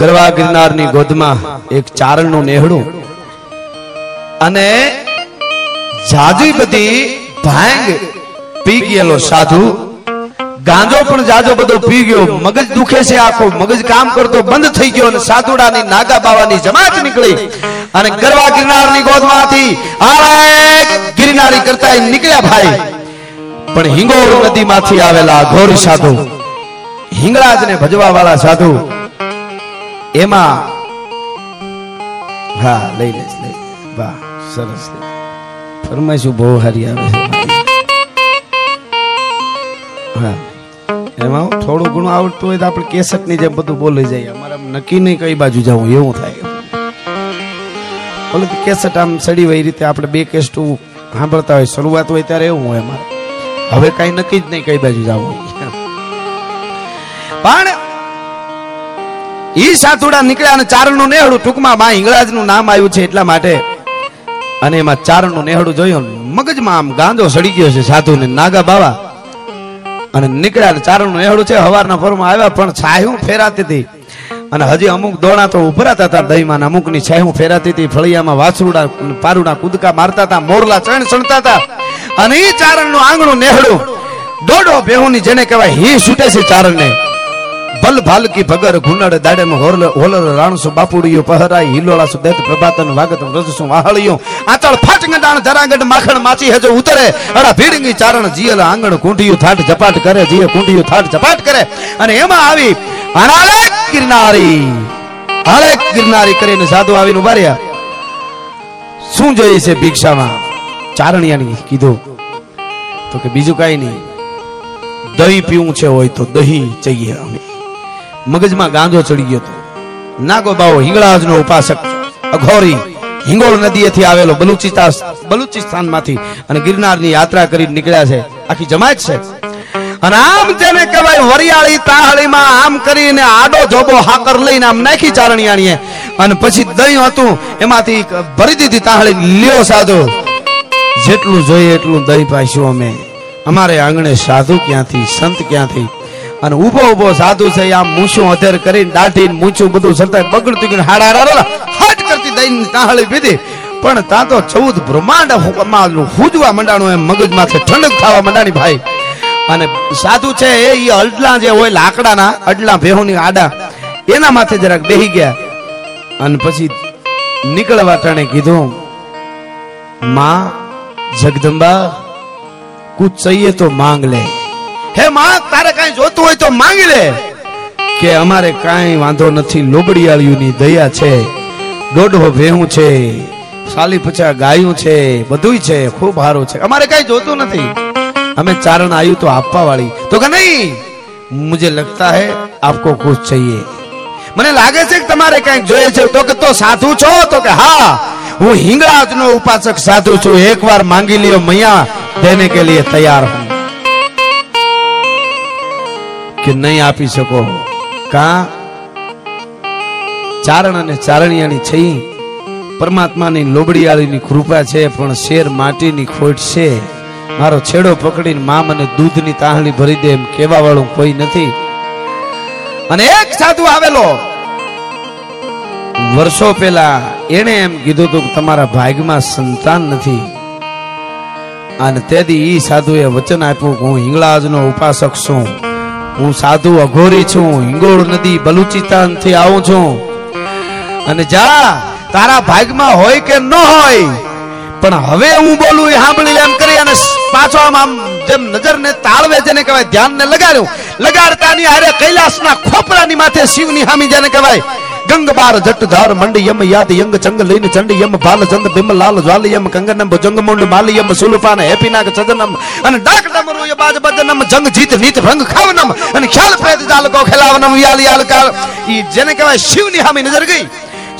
ગરવા ગિરનારની ગોદમાં એક ચારણનું નેહડું અને જાજી બધી ભાંગ પી ગયેલો સાધુ. ગાંજો પણ જાજો બધો પી ગયો. મગજ દુખે છે આખો. મગજ કામ કરતો બંધ થઈ ગયો અને સાધુડાની નાગા બાવાની જમાત નીકળી. અને ગરવા ગિરનારની ગોદમાંથી આરે ગિરનારી કરતા નીકળ્યા ભાઈ. પણ હિંગોળ નદીમાંથી આવેલા ઘોર સાધુ, હિંગળાજને ભજવા વાળા સાધુ એમાં હા લઈ લઈશ લઈ. વાહ, સરસ ફરમાઈશું, બહુ હારી આવે છે. હા. એમાં થોડું ઘણું આવડતું હોય તો આપણે કેસકની જેમ બધું બોલી જઈએ. અમારે નક્કી નહીં કઈ બાજુ જવું, એવું થાય ભલે કેસેટ આમ સડી હોય એ રીતે આપણે બે કેસટ સાંભળતા હોય, શરૂઆત હોય ત્યારે એવું હોય અમારે. હવે કઈ નક્કી જ નહીં કઈ બાજુ જવું પણ ઈ સાતુડા નીકળ્યા અને ચારણનું નેહડું ટૂંકમાં માં હિંગળાજનું નામ આવ્યું છે એટલા માટે. અને એમાં ચારણનું નેહડું જોયું મગજમાં આમ ગાંજો સડી ગયો છે સાધુને નાગા બાવા. અને નીકળ્યા ચારણનું નેહડું છે, હવારના ફોરમાં આવ્યા પણ છાયું ફેરાતી હતી. અને હજી અમુક દોણા તો ઉભરાતા હતા દહીંમાં અમુકની છાયું ફેરાતી હતી, ફળિયામાં વાછરુડા પારુડા કૂદકા મારતા હતા, મોરલા ચણ ચણતા હતા. અને એ ચારણનું આંગણું નેહડું. દોડો બેહુની જેને કહેવાય, હી છૂટે છે ચારણને. ભલ ભાલકી ભગર ઘુનડ દાડમ હોરલ હોલર રાણસુ બાપુડિયો પહરાય હિલોળાસુ દેત પ્રભાતન વાગત રજસુ વાહળિયો. આચળ ફાટંગ દાણ ધરાગટ માખણ માચી હજો ઉતરે. અડા ભીડંગી ચારણ જીયલ આંગણ કુંડિયું થાટ ઝપાટ કરે જીએ કુંડિયું થાટ ઝપાટ કરે. અને એમાં આવી અનાલે ગિરનારી હાલે ગિરનારી કરીને સાધુ આવીને ઉભાર્યા શું જોઈએ છે ભિક્ષામાં? ચારણિયાની કીધું. તો કે બીજું કાઈ નહીં. દહીં પીવું છે હોય તો દહીં જઈએ અમે. મગજમાં ગાંધો ચડી ગયો હતો. નાગો બાવો હિંગળાજનો ઉપાસક, અઘોરી હિંગોળ નદીએથી આવેલો બલુચિસ્તાન બલુચિસ્તાનમાંથી અને ગિરનારની યાત્રા કરી નીકળ્યા છે. આખી જમાત છે. અને આમ જેને કહેવાય વરિયાળી તાહળીમાં આમ કરીને આડો જોબો હાકર લઈને આમ નાખી ચારણિયાણીએ. અને પછી દહીં હતું, એમાંથી ભરી દીધી તાહળી, લ્યો સાધુ. જેટલું જોઈએ એટલું દહીં પાઈશું અમે. અમારે આંગણે સાધુ ક્યાંથી, સંત ક્યાંથી? અને ઊભો ઊભો સાધુ છે, આમ મૂછું અધેર કરીને દાઢી મૂછું બધું સરતા બગડતું ગયું હાડા હાડા હાટ કરતી દઈને તાહળી પીધી. પણ તા તો ચૌદ બ્રહ્માંડ હુજવા મંડાણું એમ મગજમાં છે ઠંડક થવા મંડાણી ભાઈ. અને સાધુ છે, એ અડલા જે હોય લાકડાના, અડલા ભેહોની આડા, એના માથે જરાક બેહી ગયા. અને પછી નીકળવા ટાણે કીધું, માં, જગદંબા, કુછ ચાહીએ તો માંગ લે. હે માં, તારે કઈ જોતું હોય તો માંગી લે. કે અમારે કાંઈ વાંધો નથી લોબડીયાળીઓની દયા છે, દોઢો ભેહું છે, સાલી પચા ગાયું છે બધું છે, ખૂબ સારું છે. અમારે કાંઈ જોતું નથી. અમે ચારણ આવ્યું તો આપવા વાળી તો કે નહીં, મુજે લગતા હે, આપકો ખુશ चाहिए મને લાગે છે કે તમારે કંઈક જોઈએ છે. તો કે તો સાધુ છો? તો કે હા, હું હિંગળાજ નો ઉપાસક સાધુ છું. એકવાર માંગી લ્યો મૈયા, દેને કે લીએ તૈયાર હું. કે નહીં આપી શકો? કા? ચારણ અને ચારણિયાની છઈ પરમાત્માની લોબડીયાળીની કૃપા છે, પણ શેર માટીની ખોટ છે. મારો છેડો પકડીને મા મને દૂધની તાહણી ભરી દે એમ કહેવા વાળું કોઈ નથી. અને એક સાધુ આવેલો. વર્ષો પહેલા એને એમ કીધું હતું કે તમારા ભાગમાં સંતાન નથી. અને તેથી એ સાધુએ વચન આપ્યું કે હું હિંગળાજનો ઉપાસક છું. હું સાધુ અઘોરી છું, હિંગોળ નદી બલુચિસ્તાનથી આવું છું. અને જા, તારા ભાગમાં હોય કે ન હોય, પણ હવે હું બોલું એ સાંભળી એમ કરી અને પાછો આમ આમ જેમ નજરને તાળવે જેને કહેવાય, ધ્યાનને લગાડ્યું. લગાડતાની હારે કૈલાસના ખોપરાની માથે શિવની હામી જેને કહેવાય ગંગ બાર જટ ધાર મંડી યાદ યંગ ચંગ લઈને ચંડી યમ ભાલ ચંદ બિમ લાલ જ્વાલી કંગનમ ભુજંગ મુંડ માલી યમ સુલપાન, હેપીનાગ ચદનમ અને ડાક ડમરુ ય બાજ બદનમ જંગ જીત, નીત રંગ ખાવનમ અને ખ્યાલ, પ્રેત, જાલ કો ખેલાવનમ યાલ યાલ કાલ ઈ જેને કહેવાય શિવની હામી નજર ગઈ.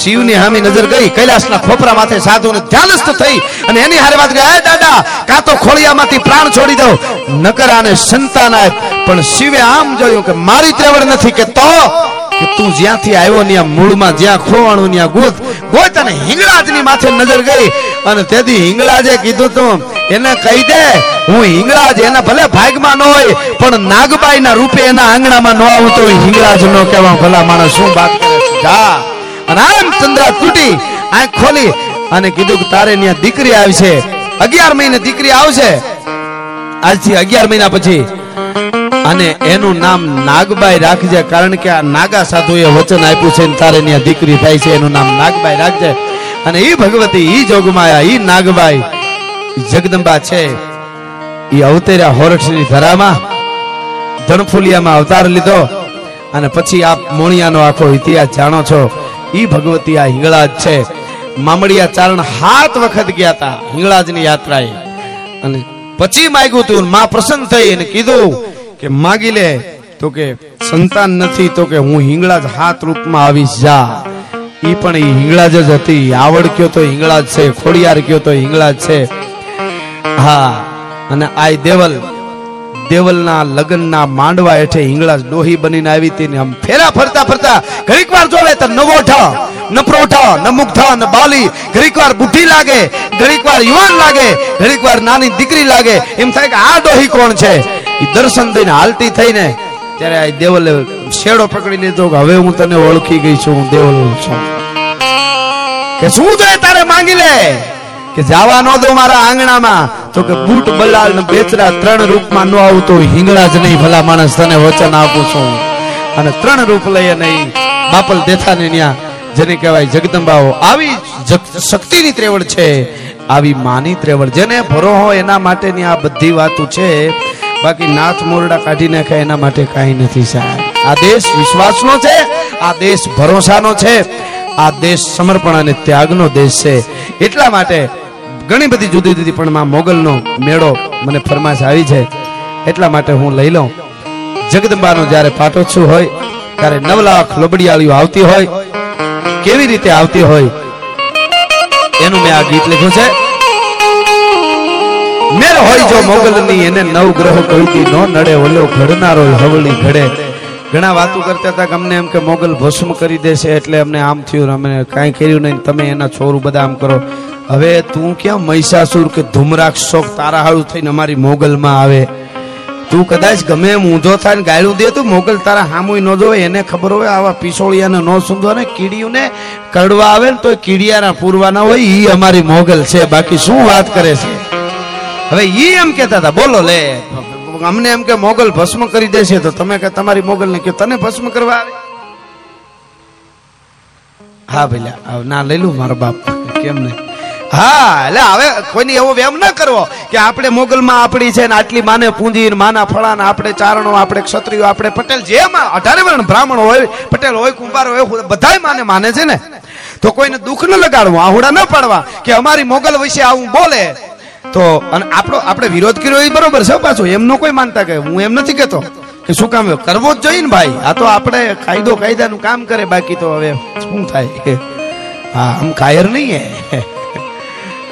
શિવની હામી નજર ગઈ. કૈલાસના ખોપરા માથે સાધુને ધ્યાનસ્થ થઈ અને એની હારે વાત કરી "એ દાદા, કાં તો ખોળિયામાંથી પ્રાણ છોડી દો નકર આને પણ શિવે આમ જોયું કે મારી ત્રેવડ નથી કે તો તું જ્યાંથી આવ્યો ત્યાં મૂળમાં જ્યાં ખોવાણું, ત્યાં ગોત. ગોત અને હિંગળાજની માથે નજર ગઈ અને તેથી હિંગળાજે કીધું તું, એને કહી દે, હું હિંગળાજ એના ભલે ભાગમાં ન હોય, પણ નાગબાઈના રૂપે એના આંગણામાં ન આવું તો હિંગળાજ નો કહેવા, ભલા માણસ શું વાત કરે છે? જા. અને તૂટી, આંખ ખોલી અને કીધું કે, તારે ત્યાં દીકરી આવશે અગિયાર મહિને દીકરી આવશે. આજથી અગિયાર મહિના પછી અને એનું નામ નાગબાઈ રાખજે, કારણ કે આ નાગા સાધુએ વચન આપ્યું છે તારે ત્યાં દીકરી થાય છે, એનું નામ નાગબાઈ રાખજે. અને ઈ ભગવતી, ઈ જોગમાયા, ઈ નાગબાઈ જગદંબા છે. ઈ અવતર્યા હોરઠની ધરામાં, ધણફુલિયામાં અવતાર લીધો. અને પછી આપ મોણિયાનો આખો ઇતિહાસ જાણો છો. ઈ ભગવતી આ હિંગળાજ છે. મામડિયા ચારણ હાથ વખત ગયા હતા હિંગળાજની યાત્રાએ. અને પછી માગ્યું તું માં પ્રસન્ન થઈ અને કીધું કે માગી લે તો કે સંતાન નથી તો કે હું હિંગળાજ હાથ રૂપમાં આવીશ જા. ઈ પણ ઈ હિંગળા જ હતી. આવડ કયો તો હિંગળા જ છે, ખોડિયાર કયો તો હિંગળાજ છે. હા, અને આય દેવલ, દેવલના લગ્નના માંડવા હેઠે હિંગળા ડોહી બનીને આવી હતી ને આમ ફેરા ફરતા ફરતા ઘડીક વાર જોવે તો નવો ઠ ન પ્રોઠા ન મુગ્ધા, ન બાલી. ઘડીક વાર બુઢી લાગે, ઘડીક વાર યુવાન લાગે, ઘડીક વાર નાની દીકરી લાગે. એમ થાય કે આ ડોહી કોણ છે? દર્શન થઈને હાલતી થઈને ત્યારે આ દેવલે શેડો પકડી લીધો કે હવે હું તને ઓળખી ગઈ છું, હું દેવલ છું. કે શું જોઈએ તારે માંગી લે? કે જવા ન દો મારા આંગણામાં? તો કે બૂટ બલાલ ને બેચરા ત્રણ રૂપમાં ન આવતો હિંગળા જ નહીં, ભલા માણસ તને વચન આપું છું. અને ત્રણ રૂપ લઈ નહીં બાપલ બાપલ દેથાને ન્યા, જેને કહેવાય જગદંબાઓ. આવી શક્તિની ત્રેવડ છે, આવી માની ત્રેવડ જેને ભરો હોય એના માટેની આ બધી વાતો છે બાકી નાથ મોરડા કાઢી નાખે એના માટે કાંઈ નથી સાહેબ. આ દેશ વિશ્વાસનો છે, આ દેશ ભરોસાનો છે, આ દેશ સમર્પણ અને ત્યાગનો દેશ છે. એટલા માટે ઘણી બધી જુદી જુદી પણ માં મોગલનો મેળો મને ફરમાશ આવી છે. એટલા માટે હું લઈ લઉં. જગદંબાનો જ્યારે પાટોત્સવ હોય, ત્યારે નવ લાખ લોબડિયાળીઓ આવતી હોય, કેવી રીતે આવતી હોય, એનું મેં આ ગીત લખ્યું છે. મેર હોય જો મોગલની એને નવ ગ્રહ કવિતી નો નડે ઓલો ઘડનારો હવળી ઘડે. ઘણા વાતો કરતા હતા કે અમને એમ કે મોગલ ભસ્મ કરી દેશે એટલે અમને આમ થયું અમે કાંઈ કર્યું નહીં. તમે એના છોરું બધા આમ કરો. હવે તું ક્યાં મહિષાસુર કે ધૂમરાક્ષ શોખ તારા હાળું થઈને અમારી મોગલમાં આવે? તું કદાચ ગમે એમ ઊંધો થાય ને ગાયડું દે તું મોગલ તારા હામુય ન જોવે. એને ખબર હોય આવા પીસોળિયાને ન સૂંધો ને કીડીઓને કરડવા આવે ને તો કીડિયાના પૂરવાના હોય. એ અમારી મોગલ છે. બાકી શું વાત કરે છે? હવે ઈ એમ કેતા હતા, બોલો લે. અમને એમ કે મોગલ ભસ્મ કરી દેશે તો તમે કે તમારી મોગલ ને કે તને ભસ્મ કરવા આવે? હા ભઈલા ના, લઈ લઉં મારો બાપ. કેમ નહીં? હા એટલે હવે કોઈને એવો વેમ ન કરવો કે આપણે મોગલમાં આપણી છે ને આટલી માને પૂંજી માના ફળા ને આપણે ચારણો, આપણે ક્ષત્રિયો, આપણે પટેલ, જે અઢારે વર્ણ બ્રાહ્મણ હોય, પટેલ હોય, કુંભાર હોય બધાય માને માને છે ને. તો કોઈને દુઃખ ન લગાડવું, આહુડા ન પાડવા કે અમારી મોગલ વિશે આવું બોલે. તો, અને આપણો આપણે વિરોધ કર્યો એ બરોબર છે પાછો. એમનો કોઈ માનતા કે હું એમ નથી કેતો કે શું કામ કરવો જ જોઈએ ને ભાઈ. આ તો આપણે કાયદો કાયદાનું કામ કરે, બાકી તો હવે શું થાય? હા, આમ કાયર નહીં હે.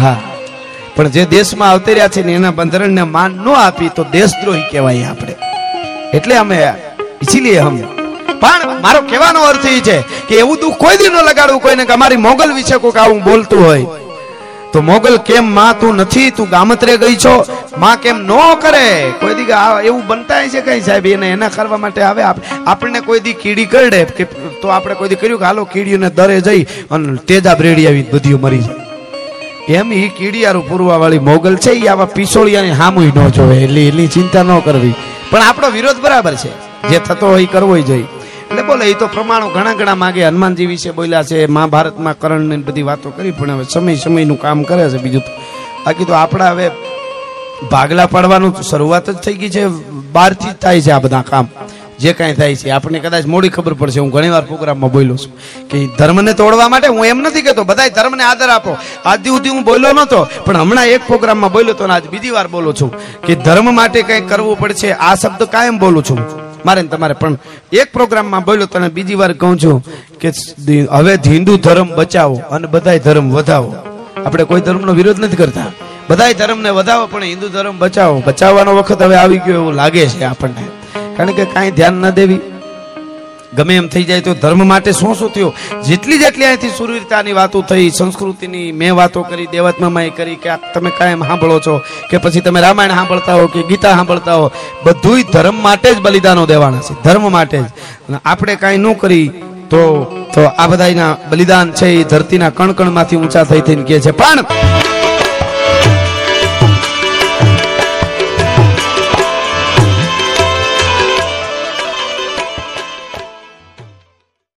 હા. પણ જે દેશમાં અવતર્યા છે ને એના બંધારણને માન ન આપી તો દેશદ્રોહી કહેવાય આપણે. એટલે અમે ઇસીલીએ હમ. પણ મારો કહેવાનો અર્થ એ છે કે એવું દુઃખ કોઈ દી ન લગાડવું, કોઈને કે અમારી મોગલ વિશે કોઈક આવું બોલતું હોય. તો મોગલ કેમ માં તું નથી? તું ગામત્રે ગઈ છો? માં કેમ નો કરે? કોઈ દી એવું બનતા છે કઈ સાહેબ? એને એના કરવા માટે આવે આપણને કોઈ દી કીડી કરડે કે તો આપણે કોઈ દી કર્યું કે હાલો કીડીઓને દરે જઈ અને તેજા બ્રેડી આવી બધીઓ મરી જાય. એમ ઈ કીડિયારું પૂરવા વાળી મોગલ છે એ આવા પિસોળિયાની હામુય ન જોવે, એટલે એની ચિંતા ન કરવી. પણ આપણો વિરોધ બરાબર છે. જે થતો હોય કરવો જોઈએ. એટલે બોલે એ તો પ્રમાણો ઘણા ઘણા માગે. હનુમાનજી વિશે બોલ્યા છે, મહાભારતમાં કરણ ને બધી વાતો કરી, પણ હવે સમય સમયનું કામ કરે છે બીજું બાકી તો આપણા હવે ભાગલા પાડવાનું શરૂઆત જ થઈ ગઈ છે. બહારથી જ થાય છે આ બધા કામ. જે કાંઈ થાય છે, આપણને કદાચ મોડી ખબર પડશે, હું ઘણીવાર પ્રોગ્રામમાં બોલ્યો છું કે ધર્મને તોડવા માટે હું એમ નથી કહેતો, બધાય ધર્મને આદર આપો. આજથી સુધી હું બોલ્યો નહોતો, પણ હમણાં એક પ્રોગ્રામમાં બોલ્યો તો અને આજ બીજી વાર બોલું છું કે ધર્મ માટે કંઈક કરવું પડશે, આ શબ્દ કાયમ બોલું છું. મારે ને તમારે પણ એક પ્રોગ્રામમાં બોલ્યો તને બીજી વાર કહું છું કે હવે હિન્દુ ધર્મ બચાવો અને બધાય ધર્મ વધાવો. આપણે કોઈ ધર્મનો વિરોધ નથી કરતા. બધાય ધર્મને વધાવો, પણ હિન્દુ ધર્મ બચાવો. બચાવવાનો વખત હવે આવી ગયો એવું લાગે છે આપણને. કારણ કે કાંઈ ધ્યાન ન દેવી. ગમે એમ થઈ જાય તો ધર્મ માટે શું શું થયું? જેટલી જેટલી અહીંથી સુરવીરતાની વાતો થઈ, સંસ્કૃતિની મેં વાતો કરી દેવાત્મામાં કરી, કે તમે કાંઈ સાંભળો છો, કે પછી તમે રામાયણ સાંભળતા હો, કે ગીતા સાંભળતા હો, બધુંય ધર્મ માટે જ બલિદાનો દેવાના છે, ધર્મ માટે જ. આપણે કાંઈ ન કરી તો તો આ બધાના બલિદાન છે એ ધરતીના કણ કણમાંથી ઊંચા થઈ થઈને કહે છે, પણ